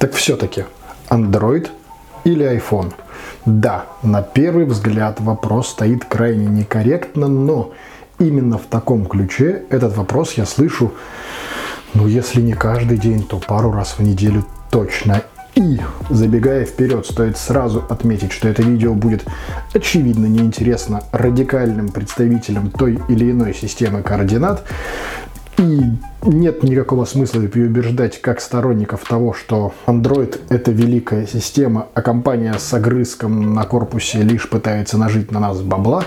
Так все-таки Android или iPhone? Да, на первый взгляд вопрос стоит крайне некорректно, но именно в таком ключе этот вопрос я слышу, ну если не каждый день, то пару раз в неделю точно. И, забегая вперед, стоит сразу отметить, что это видео будет очевидно неинтересно радикальным представителям той или иной системы координат. И нет никакого смысла переубеждать как сторонников того, что Android — это великая система, а компания с огрызком на корпусе лишь пытается нажить на нас бабла,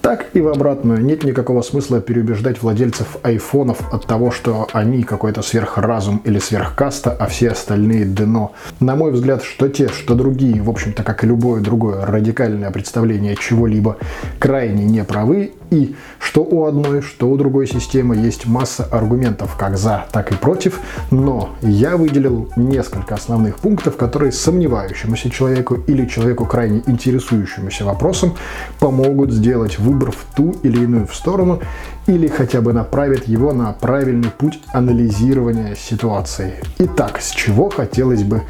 так и в обратную. Нет никакого смысла переубеждать владельцев айфонов от того, что они какой-то сверхразум или сверхкаста, а все остальные дно. На мой взгляд, что те, что другие, в общем-то, как и любое другое радикальное представление чего-либо, крайне неправы, и что у одной, что у другой системы есть масса аргументов как за, так и против, но я выделил несколько основных пунктов, которые сомневающемуся человеку или человеку крайне интересующемуся вопросом помогут сделать выбор в ту или иную сторону или хотя бы направит его на правильный путь анализирования ситуации. Итак, с чего хотелось бы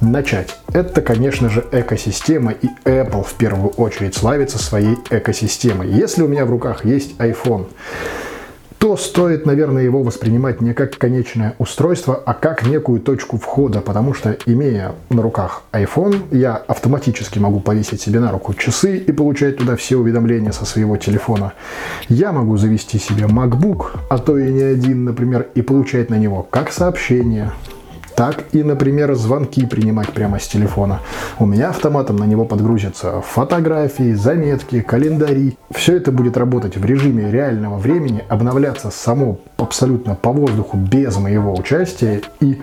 начать? Это, конечно же, экосистема, и Apple в первую очередь славится своей экосистемой. Если у меня в руках есть iPhone, то стоит, наверное, его воспринимать не как конечное устройство, а как некую точку входа, потому что, имея на руках iPhone, я автоматически могу повесить себе на руку часы и получать туда все уведомления со своего телефона. Я могу завести себе MacBook, а то и не один, например, и получать на него как сообщения, так и, например, звонки принимать прямо с телефона. У меня автоматом на него подгрузятся фотографии, заметки, календари. Все это будет работать в режиме реального времени, обновляться само абсолютно по воздуху без моего участия и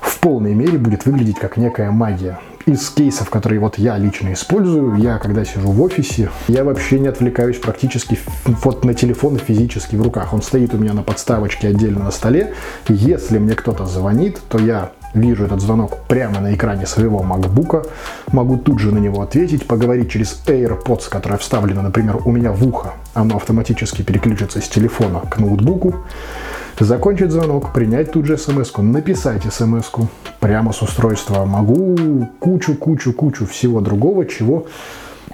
в полной мере будет выглядеть как некая магия из кейсов, которые вот я лично использую, я когда сижу в офисе, я вообще не отвлекаюсь практически вот на телефон физически в руках. Он стоит у меня на подставочке отдельно на столе. Если мне кто-то звонит, то я вижу этот звонок прямо на экране своего MacBook, могу тут же на него ответить, поговорить через AirPods, которая вставлена, например, у меня в ухо. Оно автоматически переключится с телефона к ноутбуку. Закончить звонок, принять тут же смс написать смс прямо с устройства. Могу кучу-кучу-кучу всего другого, чего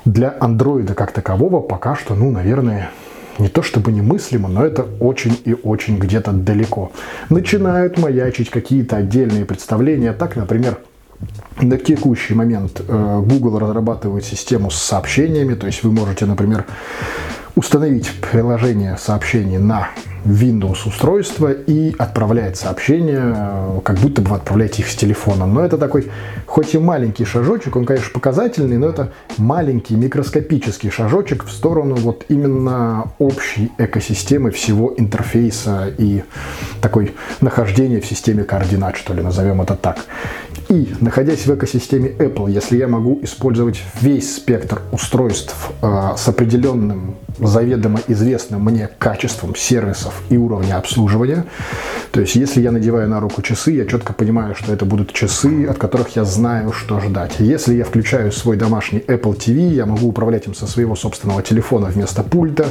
для андроида как такового пока что, ну, наверное, не то чтобы немыслимо, но это очень и очень где-то далеко. Начинают маячить какие-то отдельные представления. Так, например, на текущий момент э, Google разрабатывает систему с сообщениями, то есть вы можете, например, установить приложение сообщений на Windows устройство и отправляет сообщения, как будто бы вы отправляете их с телефона. Но это такой, хоть и маленький шажочек, он, конечно, показательный, но это маленький микроскопический шажочек в сторону вот именно общей экосистемы всего интерфейса и такой нахождения в системе координат, что ли, назовем это так. И, находясь в экосистеме Apple, если я могу использовать весь спектр устройств э, с определенным заведомо известным мне качеством сервисов и уровня обслуживания. То есть, если я надеваю на руку часы, я четко понимаю, что это будут часы, от которых я знаю, что ждать. Если я включаю свой домашний Apple TV, я могу управлять им со своего собственного телефона вместо пульта.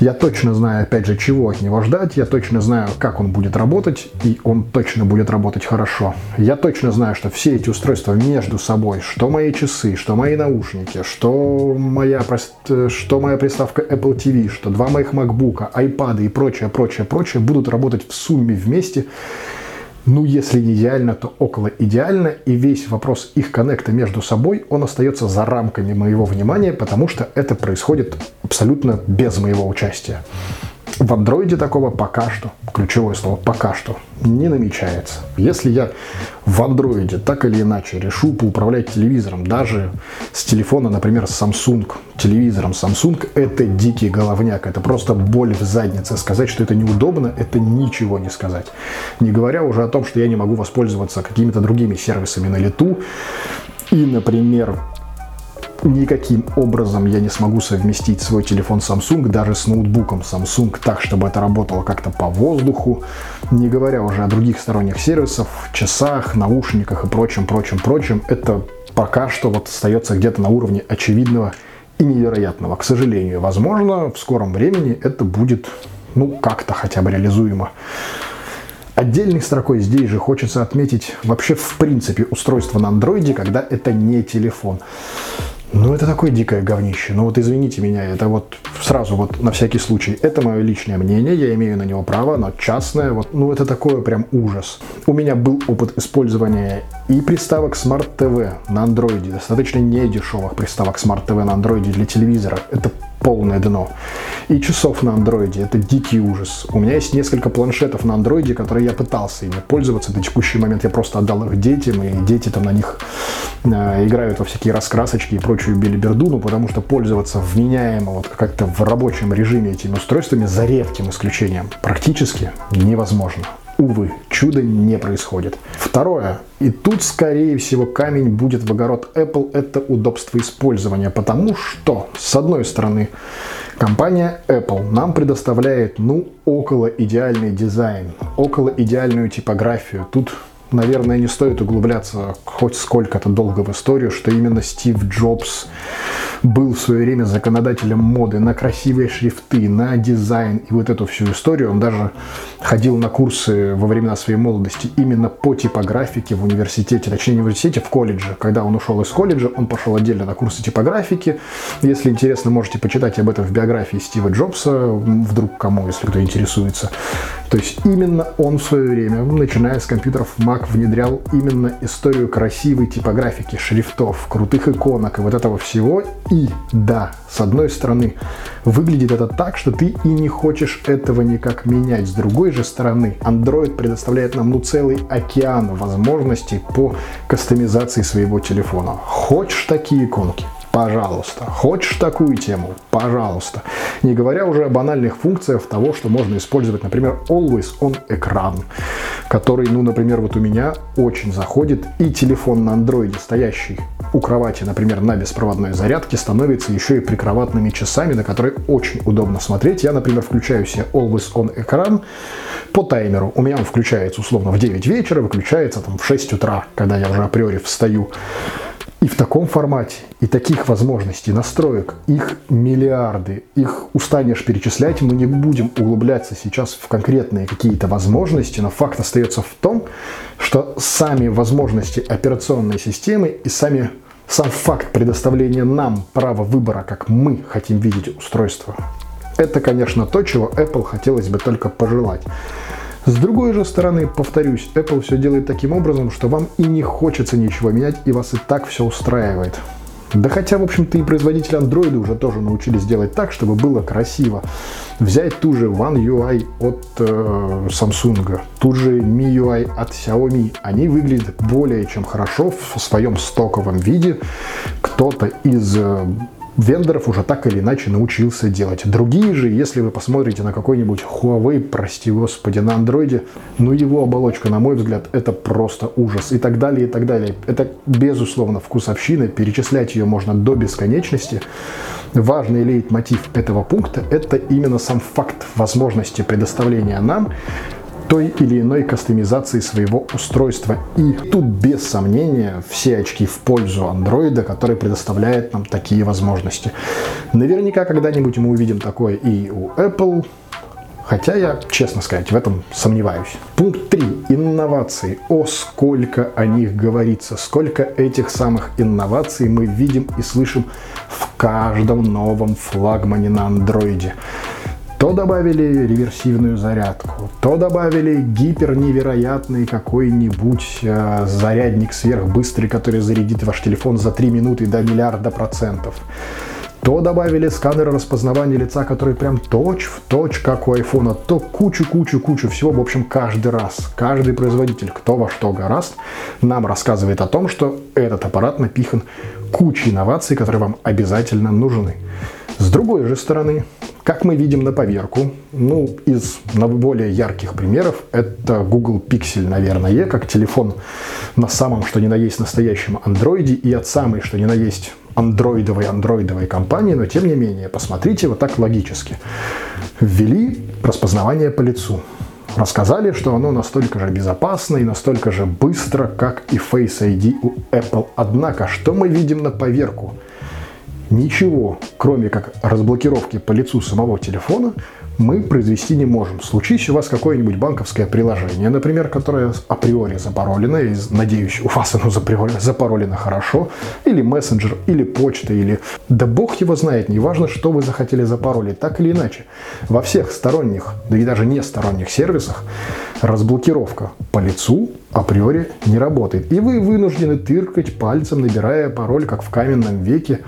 Я точно знаю, опять же, чего от него ждать, я точно знаю, как он будет работать, и он точно будет работать хорошо. Я точно знаю, что все эти устройства между собой, что мои часы, что мои наушники, что моя, что моя приставка Apple TV, что два моих MacBook, iPad и прочее, прочее, прочее будут работать в сумме вместе ну, если не идеально, то около идеально, и весь вопрос их коннекта между собой, он остается за рамками моего внимания, потому что это происходит абсолютно без моего участия. В андроиде такого пока что, ключевое слово пока что, не намечается. Если я в андроиде так или иначе решу поуправлять телевизором, даже с телефона, например, Samsung, телевизором Samsung, это дикий головняк, это просто боль в заднице. Сказать, что это неудобно, это ничего не сказать. Не говоря уже о том, что я не могу воспользоваться какими-то другими сервисами на лету, и, например, никаким образом я не смогу совместить свой телефон Samsung даже с ноутбуком Samsung так, чтобы это работало как-то по воздуху, не говоря уже о других сторонних сервисах, часах, наушниках и прочем, прочем, прочем. Это пока что вот остается где-то на уровне очевидного и невероятного. К сожалению, возможно, в скором времени это будет, ну, как-то хотя бы реализуемо. Отдельной строкой здесь же хочется отметить вообще в принципе устройство на андроиде, когда это не телефон. Ну, это такое дикое говнище. Ну, вот извините меня, это вот сразу вот на всякий случай. Это мое личное мнение, я имею на него право, но частное. Вот, ну, это такое прям ужас. У меня был опыт использования и приставок Smart TV на андроиде, достаточно недешевых приставок Smart TV на андроиде для телевизора. Это полное дно. И часов на андроиде, это дикий ужас. У меня есть несколько планшетов на андроиде, которые я пытался ими пользоваться. До текущий момент я просто отдал их детям, и дети там на них э, играют во всякие раскрасочки и прочую билиберду, ну потому что пользоваться вменяемо вот как-то в рабочем режиме этими устройствами за редким исключением практически невозможно. Увы, чудо не происходит. Второе. И тут, скорее всего, камень будет в огород Apple. Это удобство использования. Потому что, с одной стороны, компания Apple нам предоставляет, ну, около идеальный дизайн, около идеальную типографию. Тут наверное, не стоит углубляться хоть сколько-то долго в историю, что именно Стив Джобс был в свое время законодателем моды на красивые шрифты, на дизайн и вот эту всю историю. Он даже ходил на курсы во времена своей молодости именно по типографике в университете, точнее не в университете, в колледже. Когда он ушел из колледжа, он пошел отдельно на курсы типографики. Если интересно, можете почитать об этом в биографии Стива Джобса, вдруг кому, если кто интересуется. То есть именно он в свое время, начиная с компьютеров Mac, внедрял именно историю красивой типографики, шрифтов, крутых иконок и вот этого всего. И да, с одной стороны, выглядит это так, что ты и не хочешь этого никак менять. С другой же стороны, Android предоставляет нам ну целый океан возможностей по кастомизации своего телефона. Хочешь такие иконки? Пожалуйста. Хочешь такую тему? Пожалуйста. Не говоря уже о банальных функциях того, что можно использовать, например, Always On экран, который, ну, например, вот у меня очень заходит, и телефон на андроиде, стоящий у кровати, например, на беспроводной зарядке, становится еще и прикроватными часами, на которые очень удобно смотреть. Я, например, включаю себе Always On экран по таймеру. У меня он включается условно в 9 вечера, выключается там в 6 утра, когда я уже априори встаю. И в таком формате, и таких возможностей, настроек, их миллиарды, их устанешь перечислять, мы не будем углубляться сейчас в конкретные какие-то возможности, но факт остается в том, что сами возможности операционной системы и сами сам факт предоставления нам права выбора, как мы хотим видеть устройство, это, конечно, то, чего Apple хотелось бы только пожелать. С другой же стороны, повторюсь, Apple все делает таким образом, что вам и не хочется ничего менять, и вас и так все устраивает. Да хотя, в общем-то, и производители Android уже тоже научились делать так, чтобы было красиво. Взять ту же One UI от э, Samsung, ту же MIUI от Xiaomi. Они выглядят более чем хорошо в своем стоковом виде. Кто-то из э, вендоров уже так или иначе научился делать. Другие же, если вы посмотрите на какой-нибудь Huawei, прости господи, на андроиде, ну его оболочка, на мой взгляд, это просто ужас. И так далее, и так далее. Это, безусловно, вкусовщина, перечислять ее можно до бесконечности. Важный лейтмотив этого пункта – это именно сам факт возможности предоставления нам той или иной кастомизации своего устройства. И тут без сомнения все очки в пользу андроида, который предоставляет нам такие возможности. Наверняка когда-нибудь мы увидим такое и у Apple, Хотя я, честно сказать, в этом сомневаюсь. Пункт 3. Инновации. О, сколько о них говорится, сколько этих самых инноваций мы видим и слышим в каждом новом флагмане на андроиде. То добавили реверсивную зарядку, то добавили гиперневероятный какой-нибудь э, зарядник сверхбыстрый, который зарядит ваш телефон за 3 минуты до миллиарда процентов. То добавили сканеры распознавания лица, который прям точь в точь, как у айфона, то кучу-кучу-кучу всего. В общем, каждый раз, каждый производитель, кто во что гораст, нам рассказывает о том, что этот аппарат напихан кучей инноваций, которые вам обязательно нужны. С другой же стороны, как мы видим на поверку, ну, из более ярких примеров, это Google Pixel, наверное, как телефон на самом, что ни на есть, настоящем андроиде и от самой, что ни на есть, андроидовой андроидовой компании, но тем не менее, посмотрите вот так логически. Ввели распознавание по лицу. Рассказали, что оно настолько же безопасно и настолько же быстро, как и Face ID у Apple. Однако, что мы видим на поверку – Ничего, кроме как разблокировки по лицу самого телефона, мы произвести не можем. Случись у вас какое-нибудь банковское приложение, например, которое априори запаролено, и, надеюсь, у вас оно запаролено хорошо, или мессенджер, или почта, или... Да бог его знает, неважно, что вы захотели запаролить, так или иначе. Во всех сторонних, да и даже не сторонних сервисах разблокировка по лицу априори не работает. И вы вынуждены тыркать пальцем, набирая пароль, как в каменном веке,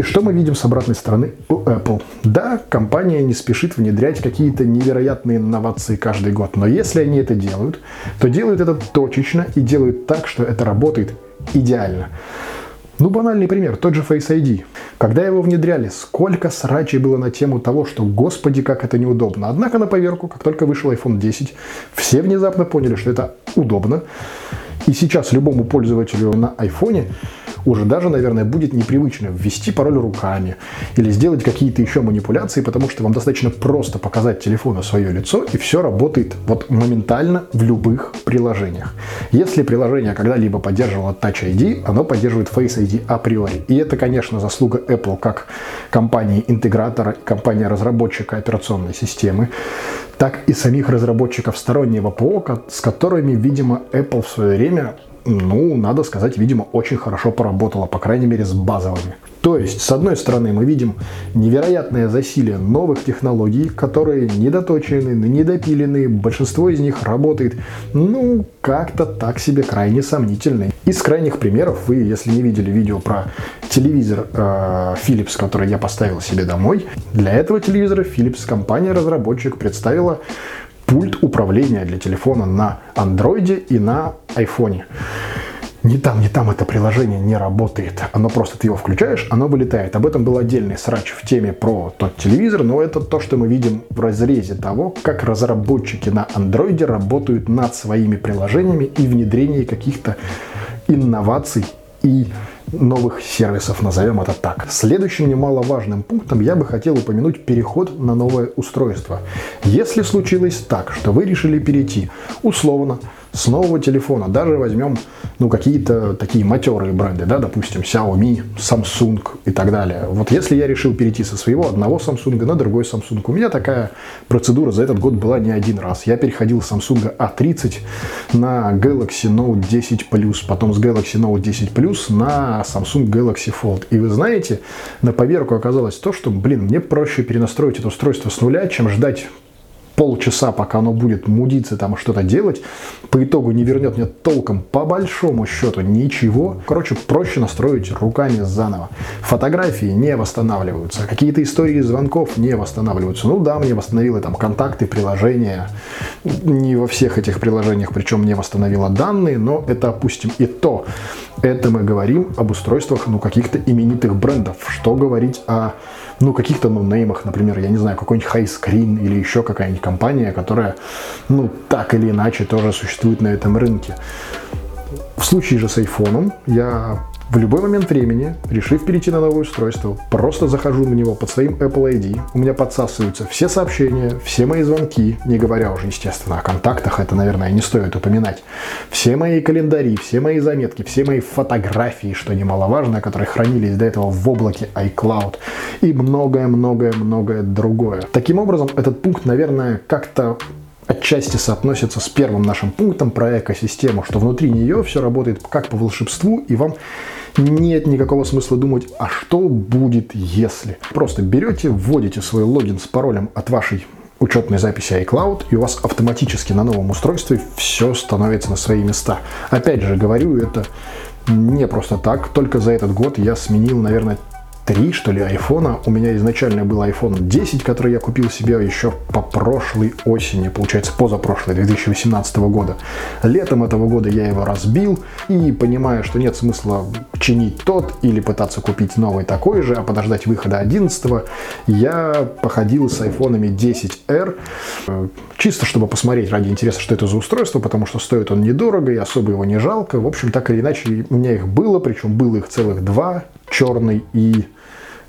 и что мы видим с обратной стороны у Apple? Да, компания не спешит внедрять какие-то невероятные инновации каждый год, но если они это делают, то делают это точечно и делают так, что это работает идеально. Ну, банальный пример, тот же Face ID. Когда его внедряли, сколько срачей было на тему того, что, господи, как это неудобно. Однако на поверку, как только вышел iPhone 10, все внезапно поняли, что это удобно. И сейчас любому пользователю на iPhone уже даже, наверное, будет непривычно ввести пароль руками или сделать какие-то еще манипуляции, потому что вам достаточно просто показать телефону свое лицо, и все работает вот моментально в любых приложениях. Если приложение когда-либо поддерживало Touch ID, оно поддерживает Face ID априори. И это, конечно, заслуга Apple как компании-интегратора, компании-разработчика операционной системы, так и самих разработчиков стороннего ПО, с которыми, видимо, Apple в свое время ну, надо сказать, видимо, очень хорошо поработала, по крайней мере, с базовыми. То есть, с одной стороны, мы видим невероятное засилие новых технологий, которые недоточены, недопилены, большинство из них работает, ну, как-то так себе крайне сомнительно. Из крайних примеров, вы, если не видели видео про телевизор э, Philips, который я поставил себе домой, для этого телевизора Philips, компания-разработчик, представила пульт управления для телефона на андроиде и на айфоне. Не там, не там это приложение не работает. Оно просто ты его включаешь, оно вылетает. Об этом был отдельный срач в теме про тот телевизор, но это то, что мы видим в разрезе того, как разработчики на андроиде работают над своими приложениями и внедрении каких-то инноваций и новых сервисов, назовем это так. Следующим немаловажным пунктом я бы хотел упомянуть переход на новое устройство. Если случилось так, что вы решили перейти условно с нового телефона, даже возьмем ну, какие-то такие матерые бренды, да, допустим, Xiaomi, Samsung и так далее. Вот если я решил перейти со своего одного Samsung на другой Samsung, у меня такая процедура за этот год была не один раз. Я переходил с Samsung A30 на Galaxy Note 10 Plus, потом с Galaxy Note 10 Plus на Samsung Galaxy Fold. И вы знаете, на поверку оказалось то, что, блин, мне проще перенастроить это устройство с нуля, чем ждать полчаса, пока оно будет мудиться, там что-то делать, по итогу не вернет мне толком, по большому счету, ничего. Короче, проще настроить руками заново. Фотографии не восстанавливаются, какие-то истории звонков не восстанавливаются. Ну да, мне восстановило там контакты, приложения. Не во всех этих приложениях, причем не восстановило данные, но это опустим. И то, это мы говорим об устройствах, ну, каких-то именитых брендов. Что говорить о ну, каких-то нонеймах, например, я не знаю, какой-нибудь Highscreen или еще какая-нибудь компания, которая, ну, так или иначе тоже существует на этом рынке. В случае же с iPhone я в любой момент времени, решив перейти на новое устройство, просто захожу на него под своим Apple ID, у меня подсасываются все сообщения, все мои звонки, не говоря уже, естественно, о контактах, это, наверное, не стоит упоминать, все мои календари, все мои заметки, все мои фотографии, что немаловажно, которые хранились до этого в облаке iCloud и многое-многое-многое другое. Таким образом, этот пункт, наверное, как-то отчасти соотносится с первым нашим пунктом про экосистему, что внутри нее все работает как по волшебству, и вам нет никакого смысла думать, а что будет если. Просто берете, вводите свой логин с паролем от вашей учетной записи iCloud, и у вас автоматически на новом устройстве все становится на свои места. Опять же, говорю это не просто так, только за этот год я сменил, наверное, три, что ли, айфона. У меня изначально был iPhone 10, который я купил себе еще по прошлой осени, получается, позапрошлой, 2018 года. Летом этого года я его разбил и, понимая, что нет смысла чинить тот или пытаться купить новый такой же, а подождать выхода 11, я походил с айфонами 10R, чисто чтобы посмотреть ради интереса, что это за устройство, потому что стоит он недорого и особо его не жалко. В общем, так или иначе, у меня их было, причем было их целых два, черный и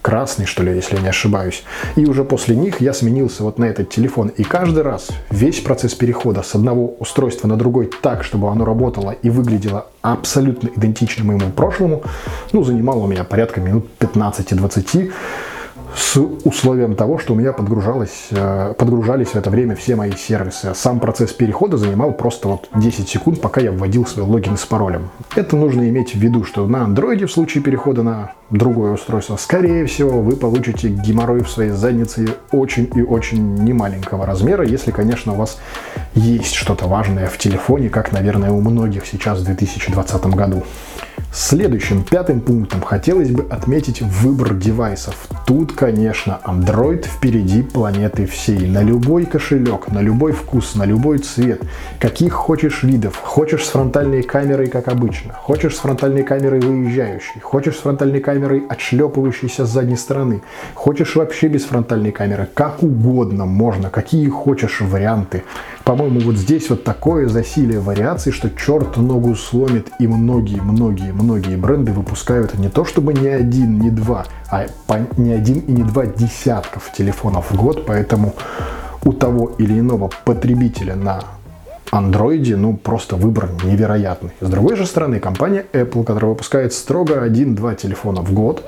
красный, что ли, если я не ошибаюсь. И уже после них я сменился вот на этот телефон. И каждый раз весь процесс перехода с одного устройства на другой так, чтобы оно работало и выглядело абсолютно идентично моему прошлому, ну, занимало у меня порядка минут 15-20. С условием того, что у меня подгружалось, э, подгружались в это время все мои сервисы. Сам процесс перехода занимал просто вот 10 секунд, пока я вводил свой логин с паролем. Это нужно иметь в виду, что на андроиде в случае перехода на другое устройство, скорее всего, вы получите геморрой в своей заднице очень и очень немаленького размера, если, конечно, у вас есть что-то важное в телефоне, как, наверное, у многих сейчас в 2020 году. Следующим, пятым пунктом хотелось бы отметить выбор девайсов. Тут, конечно, Android впереди планеты всей. На любой кошелек, на любой вкус, на любой цвет. Каких хочешь видов. Хочешь с фронтальной камерой, как обычно. Хочешь с фронтальной камерой выезжающей. Хочешь с фронтальной камерой отшлепывающейся с задней стороны. Хочешь вообще без фронтальной камеры. Как угодно можно. Какие хочешь варианты. По-моему, вот здесь вот такое засилие вариаций, что черт ногу сломит и многие-многие-многие бренды выпускают не то чтобы не один, не два, а не один и не два десятков телефонов в год, поэтому у того или иного потребителя на андроиде, ну, просто выбор невероятный. С другой же стороны, компания Apple, которая выпускает строго 1-2 телефона в год,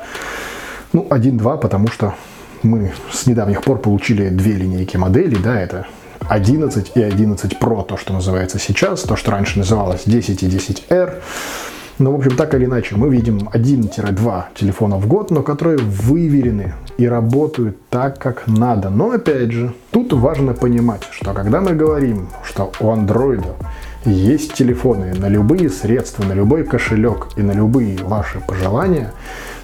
ну, 1-2, потому что мы с недавних пор получили две линейки моделей, да, это 11 и 11 Pro, то, что называется сейчас, то, что раньше называлось 10 и 10R. Но, в общем, так или иначе, мы видим 1-2 телефона в год, но которые выверены и работают так, как надо. Но, опять же, тут важно понимать, что когда мы говорим, что у андроида есть телефоны на любые средства, на любой кошелек и на любые ваши пожелания,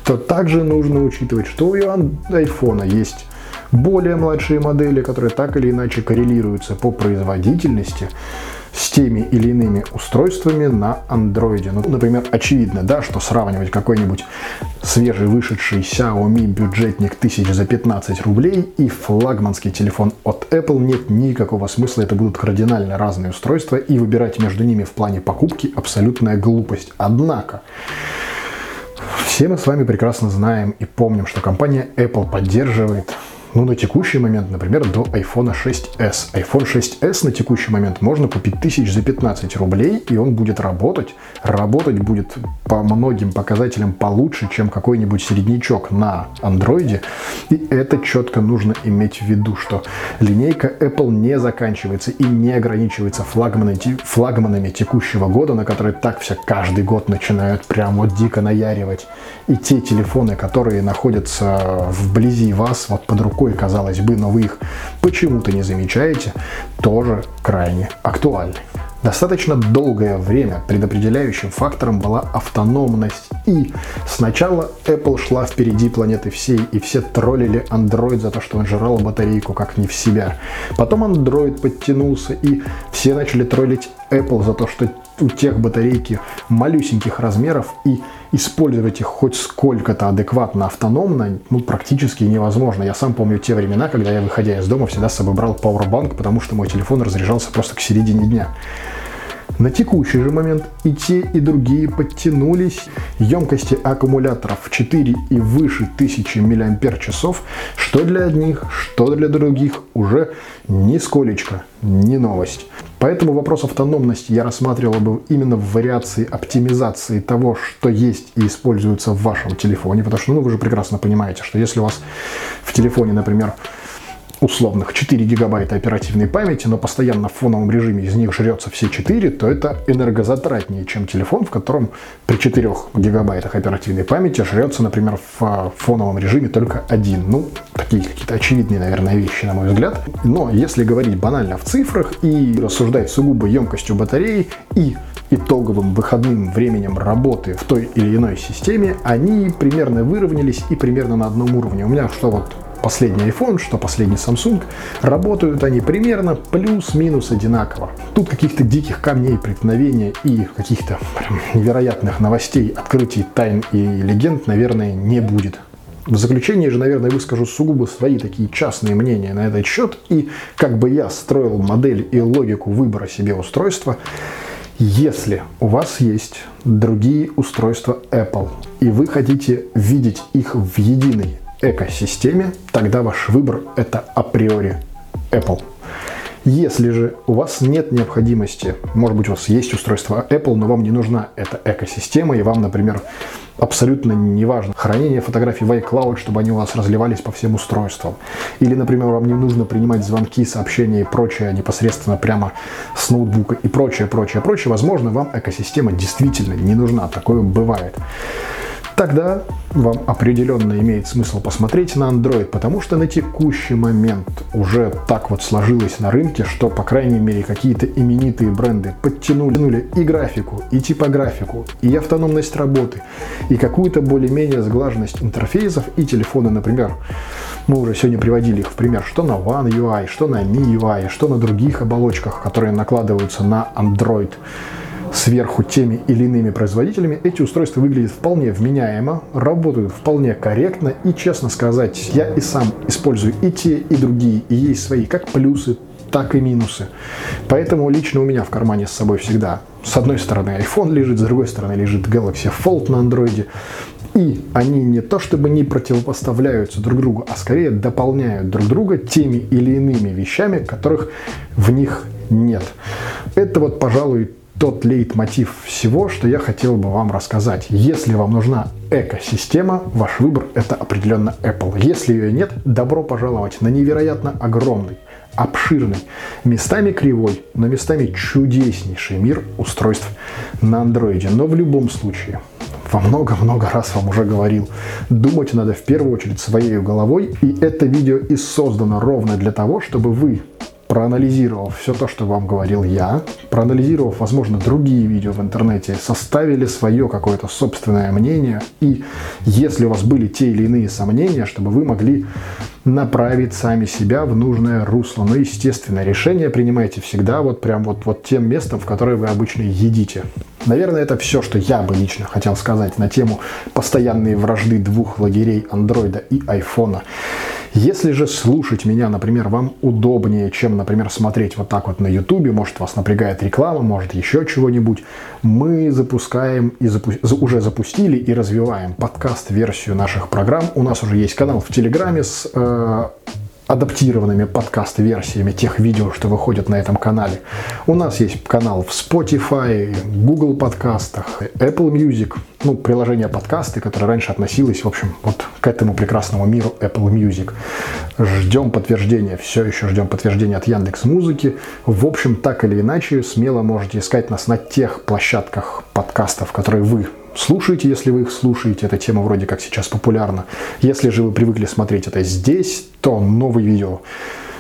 то также нужно учитывать, что у айфона есть более младшие модели, которые так или иначе коррелируются по производительности с теми или иными устройствами на андроиде. Ну, например, очевидно, да, что сравнивать какой-нибудь свежий вышедший Xiaomi бюджетник тысяч за 15 рублей и флагманский телефон от Apple нет никакого смысла. Это будут кардинально разные устройства, и выбирать между ними в плане покупки абсолютная глупость. Однако, все мы с вами прекрасно знаем и помним, что компания Apple поддерживает ну, на текущий момент, например, до iPhone 6s. iPhone 6s на текущий момент можно купить тысяч за 15 рублей, и он будет работать. Работать будет по многим показателям получше, чем какой-нибудь среднячок на андроиде. И это четко нужно иметь в виду, что линейка Apple не заканчивается и не ограничивается флагманами, флагманами текущего года, на которые так все каждый год начинают прям вот дико наяривать. И те телефоны, которые находятся вблизи вас, вот под рукой, рукой, казалось бы, но вы их почему-то не замечаете, тоже крайне актуальны. Достаточно долгое время предопределяющим фактором была автономность. И сначала Apple шла впереди планеты всей, и все троллили Android за то, что он жрал батарейку как не в себя. Потом Android подтянулся, и все начали троллить Apple за то, что у тех батарейки малюсеньких размеров, и использовать их хоть сколько-то адекватно, автономно, ну, практически невозможно. Я сам помню те времена, когда я, выходя из дома, всегда с собой брал Powerbank, потому что мой телефон разряжался просто к середине дня. На текущий же момент и те, и другие подтянулись. Емкости аккумуляторов 4 и выше 1000 мАч, что для одних, что для других уже нисколечко не новость. Поэтому вопрос автономности я рассматривал бы именно в вариации оптимизации того, что есть и используется в вашем телефоне, потому что ну, вы же прекрасно понимаете, что если у вас в телефоне, например, условных 4 гигабайта оперативной памяти, но постоянно в фоновом режиме из них жрется все 4, то это энергозатратнее, чем телефон, в котором при 4 гигабайтах оперативной памяти жрется, например, в фоновом режиме только один. Ну, такие какие-то очевидные, наверное, вещи, на мой взгляд. Но если говорить банально в цифрах и рассуждать сугубо емкостью батареи и итоговым выходным временем работы в той или иной системе, они примерно выровнялись и примерно на одном уровне. У меня что вот последний iPhone, что последний Samsung, работают они примерно плюс-минус одинаково. Тут каких-то диких камней преткновения и каких-то невероятных новостей, открытий, тайн и легенд, наверное, не будет. В заключение же, наверное, выскажу сугубо свои такие частные мнения на этот счет и как бы я строил модель и логику выбора себе устройства, если у вас есть другие устройства Apple, и вы хотите видеть их в единой экосистеме, тогда ваш выбор это априори Apple. Если же у вас нет необходимости, может быть, у вас есть устройство Apple, но вам не нужна эта экосистема, и вам, например, абсолютно неважно. Хранение фотографий в iCloud, чтобы они у вас разливались по всем устройствам. Или, например, вам не нужно принимать звонки, сообщения и прочее непосредственно прямо с ноутбука и прочее, прочее, прочее. Возможно, вам экосистема действительно не нужна. Такое бывает тогда вам определенно имеет смысл посмотреть на Android, потому что на текущий момент уже так вот сложилось на рынке, что, по крайней мере, какие-то именитые бренды подтянули и графику, и типографику, и автономность работы, и какую-то более-менее сглаженность интерфейсов и телефоны, например. Мы уже сегодня приводили их в пример, что на One UI, что на Mi UI, что на других оболочках, которые накладываются на Android сверху теми или иными производителями, эти устройства выглядят вполне вменяемо, работают вполне корректно и, честно сказать, я и сам использую и те, и другие, и есть свои как плюсы, так и минусы. Поэтому лично у меня в кармане с собой всегда с одной стороны iPhone лежит, с другой стороны лежит Galaxy Fold на Android. И они не то чтобы не противопоставляются друг другу, а скорее дополняют друг друга теми или иными вещами, которых в них нет. Это вот, пожалуй, тот лейтмотив всего, что я хотел бы вам рассказать. Если вам нужна экосистема, ваш выбор это определенно Apple. Если ее нет, добро пожаловать на невероятно огромный, обширный, местами кривой, но местами чудеснейший мир устройств на андроиде. Но в любом случае, во много-много раз вам уже говорил, думать надо в первую очередь своей головой, и это видео и создано ровно для того, чтобы вы проанализировав все то, что вам говорил я, проанализировав, возможно, другие видео в интернете, составили свое какое-то собственное мнение. И если у вас были те или иные сомнения, чтобы вы могли направить сами себя в нужное русло. Но, естественно, решение принимайте всегда вот прям вот, вот тем местом, в которое вы обычно едите. Наверное, это все, что я бы лично хотел сказать на тему постоянной вражды двух лагерей андроида и айфона. Если же слушать меня, например, вам удобнее, чем, например, смотреть вот так вот на ютубе, может вас напрягает реклама, может еще чего-нибудь, мы запускаем и запу уже запустили и развиваем подкаст-версию наших программ. У нас уже есть канал в Телеграме с э, адаптированными подкаст-версиями тех видео, что выходят на этом канале. У нас есть канал в Spotify, Google подкастах, Apple Music, ну, приложение подкасты, которое раньше относилось, в общем, вот к этому прекрасному миру Apple Music. Ждем подтверждения, все еще ждем подтверждения от Яндекс Музыки. В общем, так или иначе, смело можете искать нас на тех площадках подкастов, которые вы слушаете, если вы их слушаете. Эта тема вроде как сейчас популярна. Если же вы привыкли смотреть это здесь, то новые видео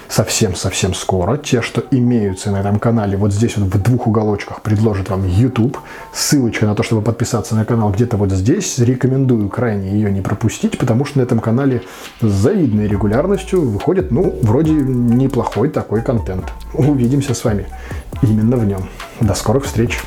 совсем-совсем скоро. Те, что имеются на этом канале, вот здесь вот в двух уголочках предложит вам YouTube. Ссылочка на то, чтобы подписаться на канал где-то вот здесь. Рекомендую крайне ее не пропустить, потому что на этом канале с завидной регулярностью выходит, ну, вроде неплохой такой контент. Увидимся с вами именно в нем. До скорых встреч!